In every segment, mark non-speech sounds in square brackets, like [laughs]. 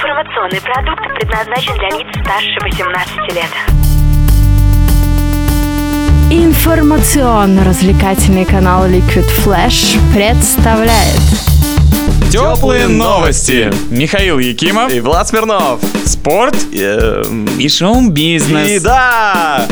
Информационный продукт предназначен для лиц старше 18 лет. Информационно-развлекательный канал Liquid Flash представляет Теплые новости. Михаил Якимов. И Влад Смирнов. Спорт Эм, и шоу-бизнес. И да!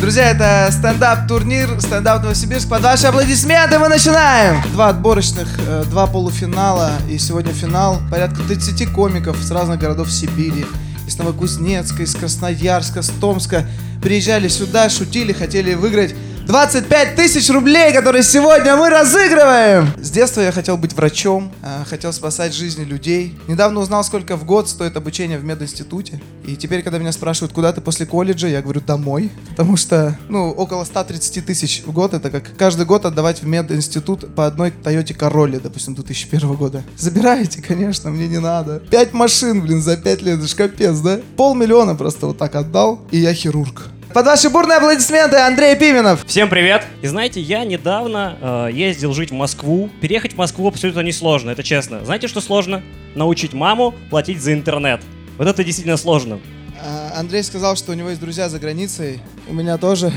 Друзья, это стендап-турнир, стендап Новосибирск. Под ваши аплодисменты мы начинаем! Два отборочных, э, два полуфинала и сегодня финал. Порядка 30 комиков с разных городов Сибири. Из Новокузнецка, из Красноярска, с Томска. Приезжали сюда, шутили, хотели выиграть 25 тысяч рублей, которые сегодня мы разыгрываем! С детства я хотел быть врачом, э, хотел спасать жизни людей. Недавно узнал, сколько в год стоит обучение в мединституте. И теперь, когда меня спрашивают, куда ты после колледжа, я говорю, домой. Потому что, ну, около 130 тысяч в год, это как каждый год отдавать в мединститут по одной Тойоте Короле, допустим, 2001 года. Забираете, конечно, мне не надо. Пять машин, блин, за пять лет, это ж капец, да? Полмиллиона просто вот так отдал, и я хирург. Под ваши бурные аплодисменты Андрей Пименов. Всем привет! И знаете, я недавно э, ездил жить в Москву. Переехать в Москву абсолютно несложно, это честно. Знаете, что сложно? Научить маму платить за интернет. Вот это действительно сложно. А, Андрей сказал, что у него есть друзья за границей. У меня тоже.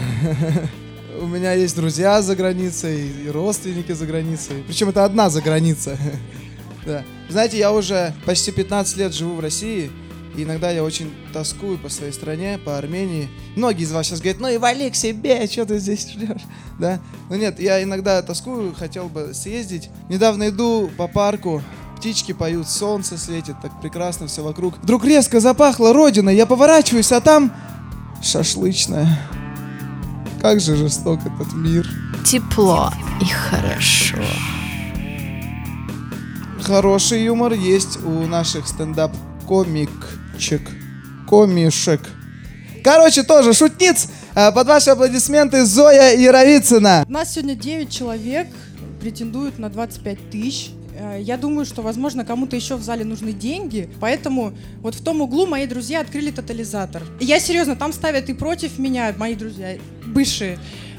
[laughs] У меня есть друзья за границей и родственники за границей. Причем это одна за граница. [laughs] Да. Знаете, я уже почти 15 лет живу в России. И иногда я очень тоскую по своей стране, по Армении. Многие из вас сейчас говорят, ну и вали к себе, что ты здесь ждешь? Да? Но нет, я иногда тоскую, хотел бы съездить. Недавно иду по парку, птички поют, солнце светит, так прекрасно все вокруг. Вдруг резко запахло родина, я поворачиваюсь, а там шашлычная. Как же жесток этот мир. тепло и хорошо. Хороший юмор есть у наших стендап-комикчик. Комишек. Короче, тоже шутниц. А, Под ваши аплодисменты Зоя Яровицына. У нас сегодня 9 человек претендуют на 25 тысяч. Э, Я думаю, что, возможно, кому-то еще в зале нужны деньги, поэтому вот в том углу мои друзья открыли тотализатор. Я серьезно, там ставят и против меня мои друзья, бывшие,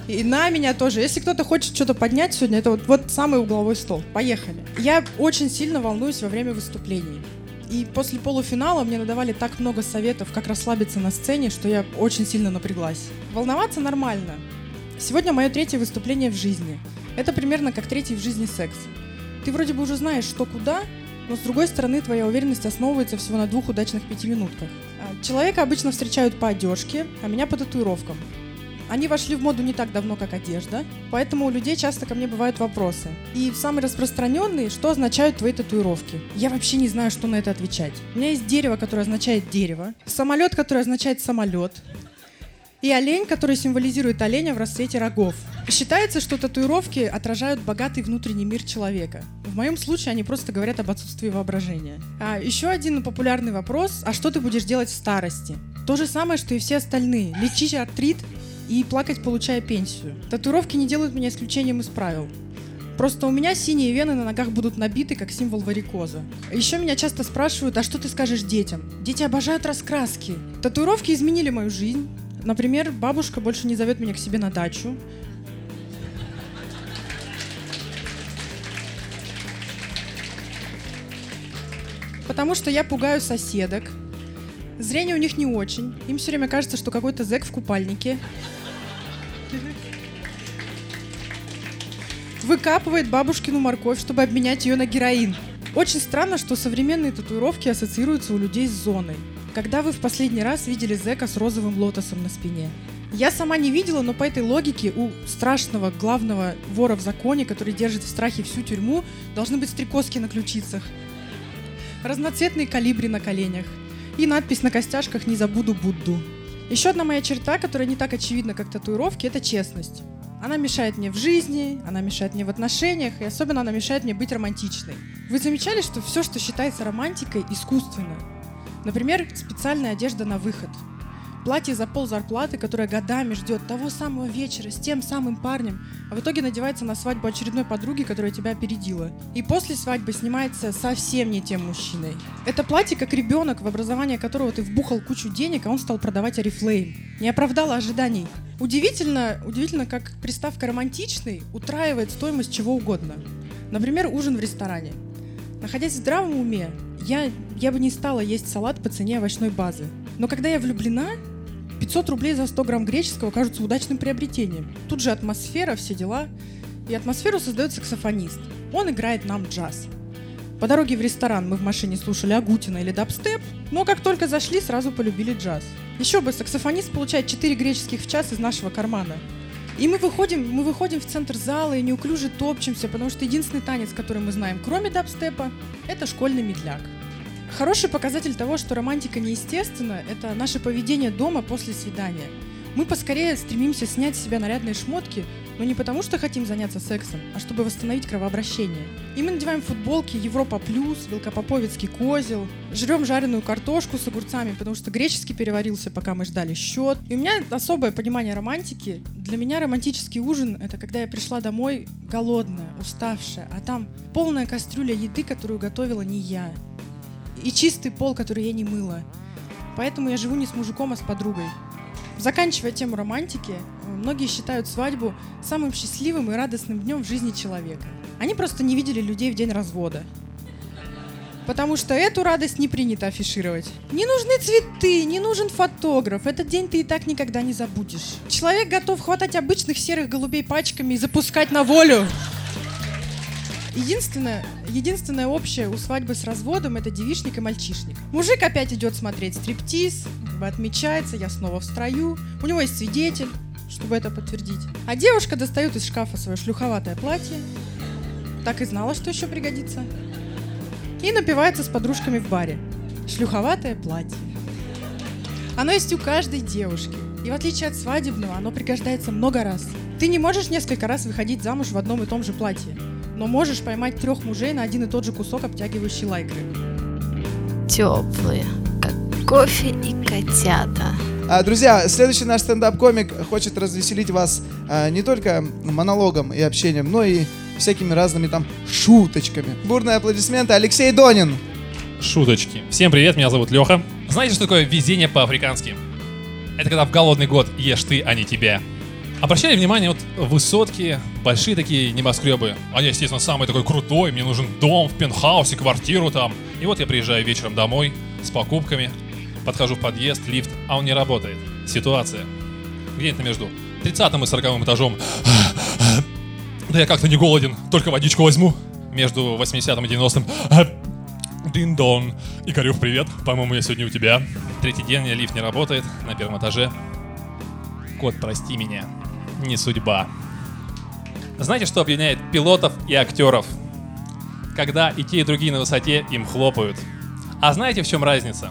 и на меня тоже. Если кто-то хочет что-то поднять сегодня, это вот, вот самый угловой стол. Поехали. Я очень сильно волнуюсь во время выступлений. И после полуфинала мне надавали так много советов, как расслабиться на сцене, что я очень сильно напряглась. Волноваться нормально. Сегодня мое третье выступление в жизни. Это примерно как третий в жизни секс. Ты вроде бы уже знаешь, что куда, но с другой стороны твоя уверенность основывается всего на двух удачных пятиминутках. А, Человека обычно встречают по одежке, а меня по татуировкам. Они вошли в моду не так давно, как одежда, поэтому у людей часто ко мне бывают вопросы. И самый распространенный, что означают твои татуировки. Я вообще не знаю, что на это отвечать. У меня есть дерево, которое означает дерево, самолет, который означает самолет, и олень, который символизирует оленя в расцвете рогов. Считается, что татуировки отражают богатый внутренний мир человека. В моем случае они просто говорят об отсутствии воображения. А еще один популярный вопрос, а что ты будешь делать в старости? То же самое, что и все остальные. Лечить артрит и плакать, получая пенсию. Татуировки не делают меня исключением из правил. Просто у меня синие вены на ногах будут набиты, как символ варикоза. Еще меня часто спрашивают, а что ты скажешь детям? Дети обожают раскраски. Татуировки изменили мою жизнь. Например, бабушка больше не зовет меня к себе на дачу. Потому что я пугаю соседок. Зрение у них не очень. Им все время кажется, что какой-то зэк в купальнике. Выкапывает бабушкину морковь, чтобы обменять ее на героин. Очень странно, что современные татуировки ассоциируются у людей с зоной. Когда вы в последний раз видели зэка с розовым лотосом на спине? Я сама не видела, но по этой логике у страшного главного вора в законе, который держит в страхе всю тюрьму, должны быть стрекозки на ключицах, разноцветные калибри на коленях и надпись на костяшках «Не забуду Будду». Еще одна моя черта, которая не так очевидна, как татуировки, это честность. Она мешает мне в жизни, она мешает мне в отношениях, и особенно она мешает мне быть романтичной. Вы замечали, что все, что считается романтикой, искусственно? Например, специальная одежда на выход. Платье за пол зарплаты, которое годами ждет того самого вечера с тем самым парнем, а в итоге надевается на свадьбу очередной подруги, которая тебя опередила. И после свадьбы снимается совсем не тем мужчиной. Это платье как ребенок, в образование которого ты вбухал кучу денег, а он стал продавать Арифлейм. Не оправдало ожиданий. Удивительно, удивительно, как приставка «романтичный» утраивает стоимость чего угодно. Например, ужин в ресторане. Находясь в здравом уме, я, я бы не стала есть салат по цене овощной базы. Но когда я влюблена, 500 рублей за 100 грамм греческого кажутся удачным приобретением. Тут же атмосфера, все дела. И атмосферу создает саксофонист. Он играет нам джаз. По дороге в ресторан мы в машине слушали Агутина или дабстеп, но как только зашли, сразу полюбили джаз. Еще бы, саксофонист получает 4 греческих в час из нашего кармана. И мы выходим, мы выходим в центр зала и неуклюже топчемся, потому что единственный танец, который мы знаем, кроме дабстепа, это школьный медляк. Хороший показатель того, что романтика неестественна, это наше поведение дома после свидания. Мы поскорее стремимся снять с себя нарядные шмотки, но не потому, что хотим заняться сексом, а чтобы восстановить кровообращение. И мы надеваем футболки Европа Плюс, Велкопоповицкий козел, жрем жареную картошку с огурцами, потому что греческий переварился, пока мы ждали счет. И у меня особое понимание романтики. Для меня романтический ужин — это когда я пришла домой голодная, уставшая, а там полная кастрюля еды, которую готовила не я. И чистый пол, который я не мыла. Поэтому я живу не с мужиком, а с подругой. Заканчивая тему романтики, многие считают свадьбу самым счастливым и радостным днем в жизни человека. Они просто не видели людей в день развода. Потому что эту радость не принято афишировать. Не нужны цветы, не нужен фотограф. Этот день ты и так никогда не забудешь. Человек готов хватать обычных серых голубей пачками и запускать на волю. Единственное, единственное общее у свадьбы с разводом это девишник и мальчишник. Мужик опять идет смотреть стриптиз, как бы отмечается, я снова в строю. У него есть свидетель, чтобы это подтвердить. А девушка достает из шкафа свое шлюховатое платье. Так и знала, что еще пригодится. И напивается с подружками в баре. Шлюховатое платье. Оно есть у каждой девушки. И в отличие от свадебного, оно пригождается много раз. Ты не можешь несколько раз выходить замуж в одном и том же платье но можешь поймать трех мужей на один и тот же кусок обтягивающей лайкры. Теплые, как кофе и котята. А, друзья, следующий наш стендап-комик хочет развеселить вас а, не только монологом и общением, но и всякими разными там шуточками. Бурные аплодисменты. Алексей Донин. Шуточки. Всем привет, меня зовут Леха. Знаете, что такое везение по-африкански? Это когда в голодный год ешь ты, а не тебя. Обращали внимание, вот высотки, большие такие небоскребы. Они, естественно, самый такой крутой, мне нужен дом в пентхаусе, квартиру там. И вот я приезжаю вечером домой с покупками, подхожу в подъезд, лифт, а он не работает. Ситуация. Где-то между 30 и 40 этажом. Да я как-то не голоден, только водичку возьму. Между 80 и 90 Дин-дон. Игорюх, привет. По-моему, я сегодня у тебя. Третий день, лифт не работает на первом этаже. Кот, прости меня не судьба. Знаете, что объединяет пилотов и актеров? Когда и те, и другие на высоте, им хлопают. А знаете, в чем разница?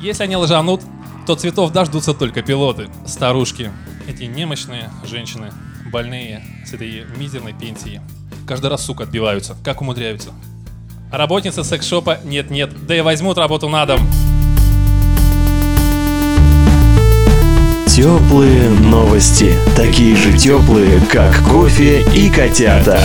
Если они лжанут, то цветов дождутся только пилоты, старушки, эти немощные женщины, больные с этой мизерной пенсией. Каждый раз, сука, отбиваются. Как умудряются? Работница секс-шопа нет-нет, да и возьмут работу на дом. Теплые новости. Такие же теплые, как кофе и котята.